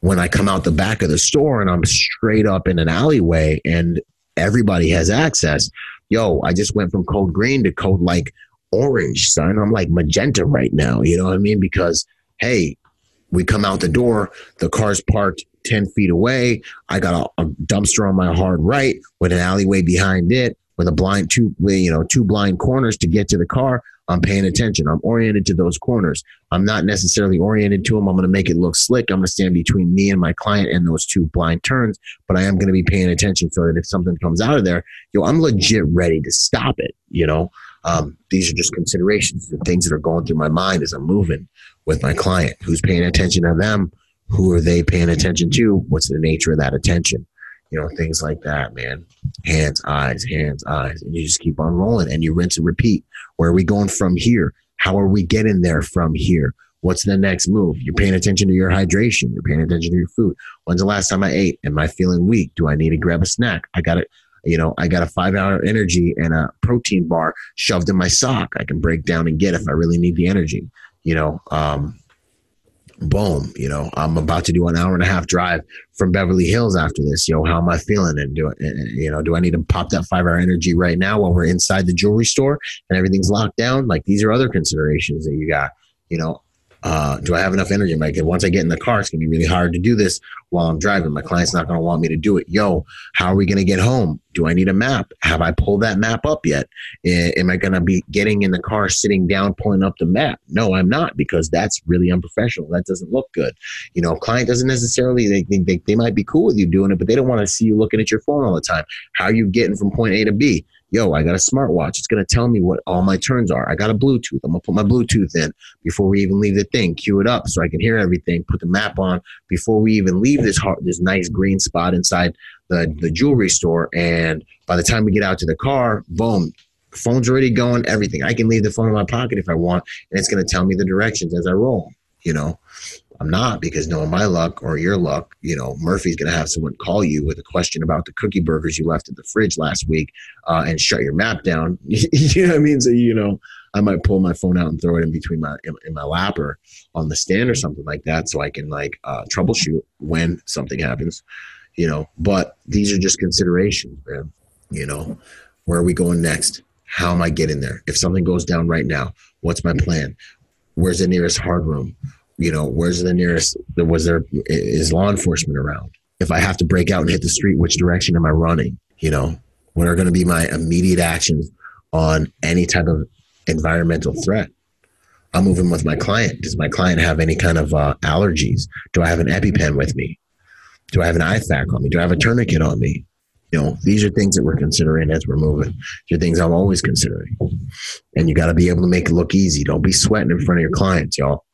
when I come out the back of the store and I'm straight up in an alleyway and everybody has access, yo, I just went from code green to code like orange, son. I'm like magenta right now. You know what I mean? Because, hey, we come out the door, the car's parked 10 feet away. I got a, a, dumpster on my hard right with an alleyway behind it with a blind two, you know, two blind corners to get to the car. I'm paying attention. I'm oriented to those corners. I'm not necessarily oriented to them. I'm going to make it look slick. I'm going to stand between me and my client and those two blind turns, but I am going to be paying attention so that if something comes out of there, yo, I'm legit ready to stop it. You know, um, these are just considerations, the things that are going through my mind as I'm moving with my client. Who's paying attention to them? Who are they paying attention to? What's the nature of that attention? You know, things like that, man. Hands, eyes, hands, eyes. And you just keep on rolling and you rinse and repeat. Where are we going from here? How are we getting there from here? What's the next move? You're paying attention to your hydration. You're paying attention to your food. When's the last time I ate? Am I feeling weak? Do I need to grab a snack? I got it. You know, I got a five hour energy and a protein bar shoved in my sock. I can break down and get if I really need the energy. You know, um, boom, you know, I'm about to do an hour and a half drive from Beverly Hills after this. You know, how am I feeling? And do it, you know, do I need to pop that five hour energy right now while we're inside the jewelry store and everything's locked down? Like these are other considerations that you got. You know, uh, do I have enough energy? Like once I get in the car, it's gonna be really hard to do this while I'm driving. My client's not gonna want me to do it. Yo, how are we gonna get home? Do I need a map? Have I pulled that map up yet? Am I gonna be getting in the car, sitting down, pulling up the map? No, I'm not because that's really unprofessional. That doesn't look good. You know, client doesn't necessarily they they, they might be cool with you doing it, but they don't want to see you looking at your phone all the time. How are you getting from point A to B? Yo, I got a smartwatch. It's going to tell me what all my turns are. I got a Bluetooth. I'm going to put my Bluetooth in before we even leave the thing, cue it up so I can hear everything, put the map on before we even leave this hard, this nice green spot inside the, the jewelry store. And by the time we get out to the car, boom, phone's already going, everything. I can leave the phone in my pocket if I want, and it's going to tell me the directions as I roll, you know. I'm not because knowing my luck or your luck, you know, Murphy's going to have someone call you with a question about the cookie burgers you left in the fridge last week uh, and shut your map down. you know what I mean? So, you know, I might pull my phone out and throw it in between my in, in my lap or on the stand or something like that, so I can like uh, troubleshoot when something happens. You know, but these are just considerations, man. You know, where are we going next? How am I getting there? If something goes down right now, what's my plan? Where's the nearest hard room? You know, where's the nearest? Was there is law enforcement around? If I have to break out and hit the street, which direction am I running? You know, what are going to be my immediate actions on any type of environmental threat? I'm moving with my client. Does my client have any kind of uh, allergies? Do I have an EpiPen with me? Do I have an IFAK on me? Do I have a tourniquet on me? You know, these are things that we're considering as we're moving. These are things I'm always considering. And you got to be able to make it look easy. Don't be sweating in front of your clients, y'all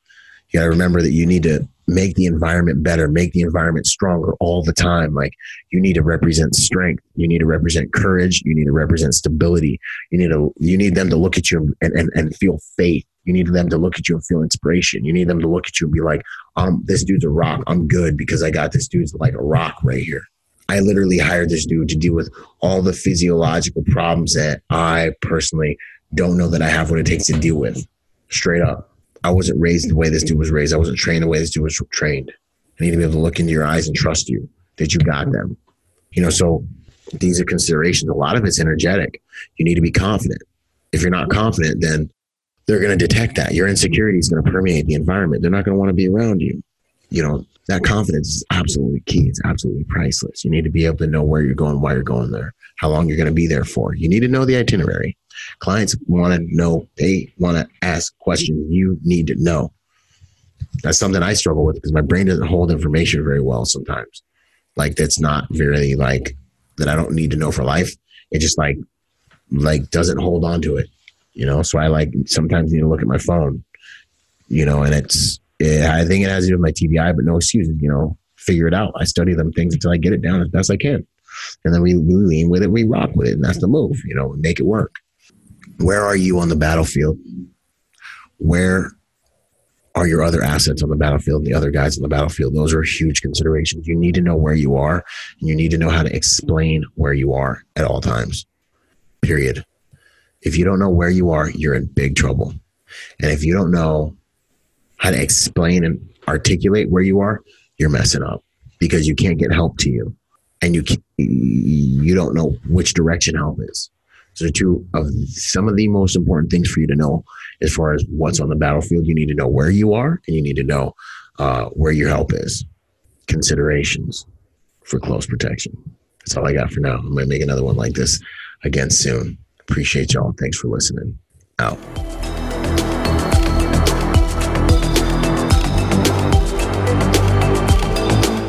you got to remember that you need to make the environment better, make the environment stronger all the time. Like you need to represent strength, you need to represent courage, you need to represent stability. You need to you need them to look at you and, and, and feel faith. You need them to look at you and feel inspiration. You need them to look at you and be like, um, this dude's a rock. I'm good because I got this dude's like a rock right here. I literally hired this dude to deal with all the physiological problems that I personally don't know that I have what it takes to deal with. Straight up. I wasn't raised the way this dude was raised. I wasn't trained the way this dude was trained. I need to be able to look into your eyes and trust you that you got them. You know, so these are considerations. A lot of it's energetic. You need to be confident. If you're not confident, then they're going to detect that. Your insecurity is going to permeate the environment. They're not going to want to be around you. You know, that confidence is absolutely key. It's absolutely priceless. You need to be able to know where you're going, why you're going there, how long you're going to be there for. You need to know the itinerary. Clients want to know, they want to ask questions you need to know. That's something I struggle with because my brain doesn't hold information very well sometimes. Like that's not very like that I don't need to know for life. It just like like doesn't hold on to it. You know, so I like sometimes need to look at my phone, you know, and it's it, I think it has to do with my TBI, but no excuses, you know, figure it out. I study them things until I get it down as best I can. And then we, we lean with it, we rock with it, and that's the move, you know, make it work Where are you on the battlefield? Where are your other assets on the battlefield, and the other guys on the battlefield? Those are huge considerations. You need to know where you are and you need to know how to explain where you are at all times. Period. If you don't know where you are, you're in big trouble. And if you don't know how to explain and articulate where you are, you're messing up because you can't get help to you and you you don't know which direction help is. So two of some of the most important things for you to know as far as what's on the battlefield. You need to know where you are, and you need to know uh, where your help is. Considerations for close protection. That's all I got for now. I'm gonna make another one like this again soon. Appreciate y'all. Thanks for listening. Out.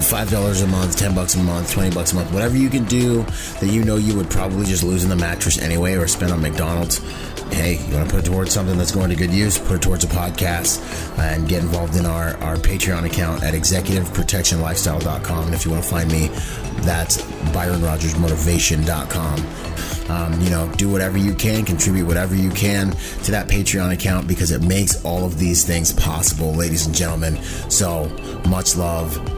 five dollars a month, ten bucks a month, twenty bucks a month, whatever you can do that you know you would probably just lose in the mattress anyway or spend on McDonald's. Hey, you want to put it towards something that's going to good use? Put it towards a podcast and get involved in our, our Patreon account at executiveprotectionlifestyle.com. And if you want to find me, that's ByronRogersMotivation.com. Um, you know, do whatever you can, contribute whatever you can to that Patreon account because it makes all of these things possible, ladies and gentlemen. So much love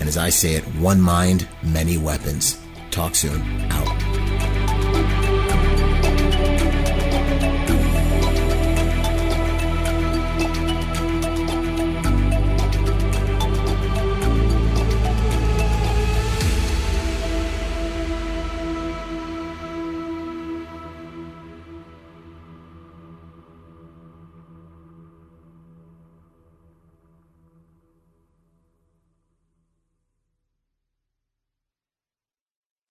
And as I say it, one mind, many weapons. Talk soon. Out.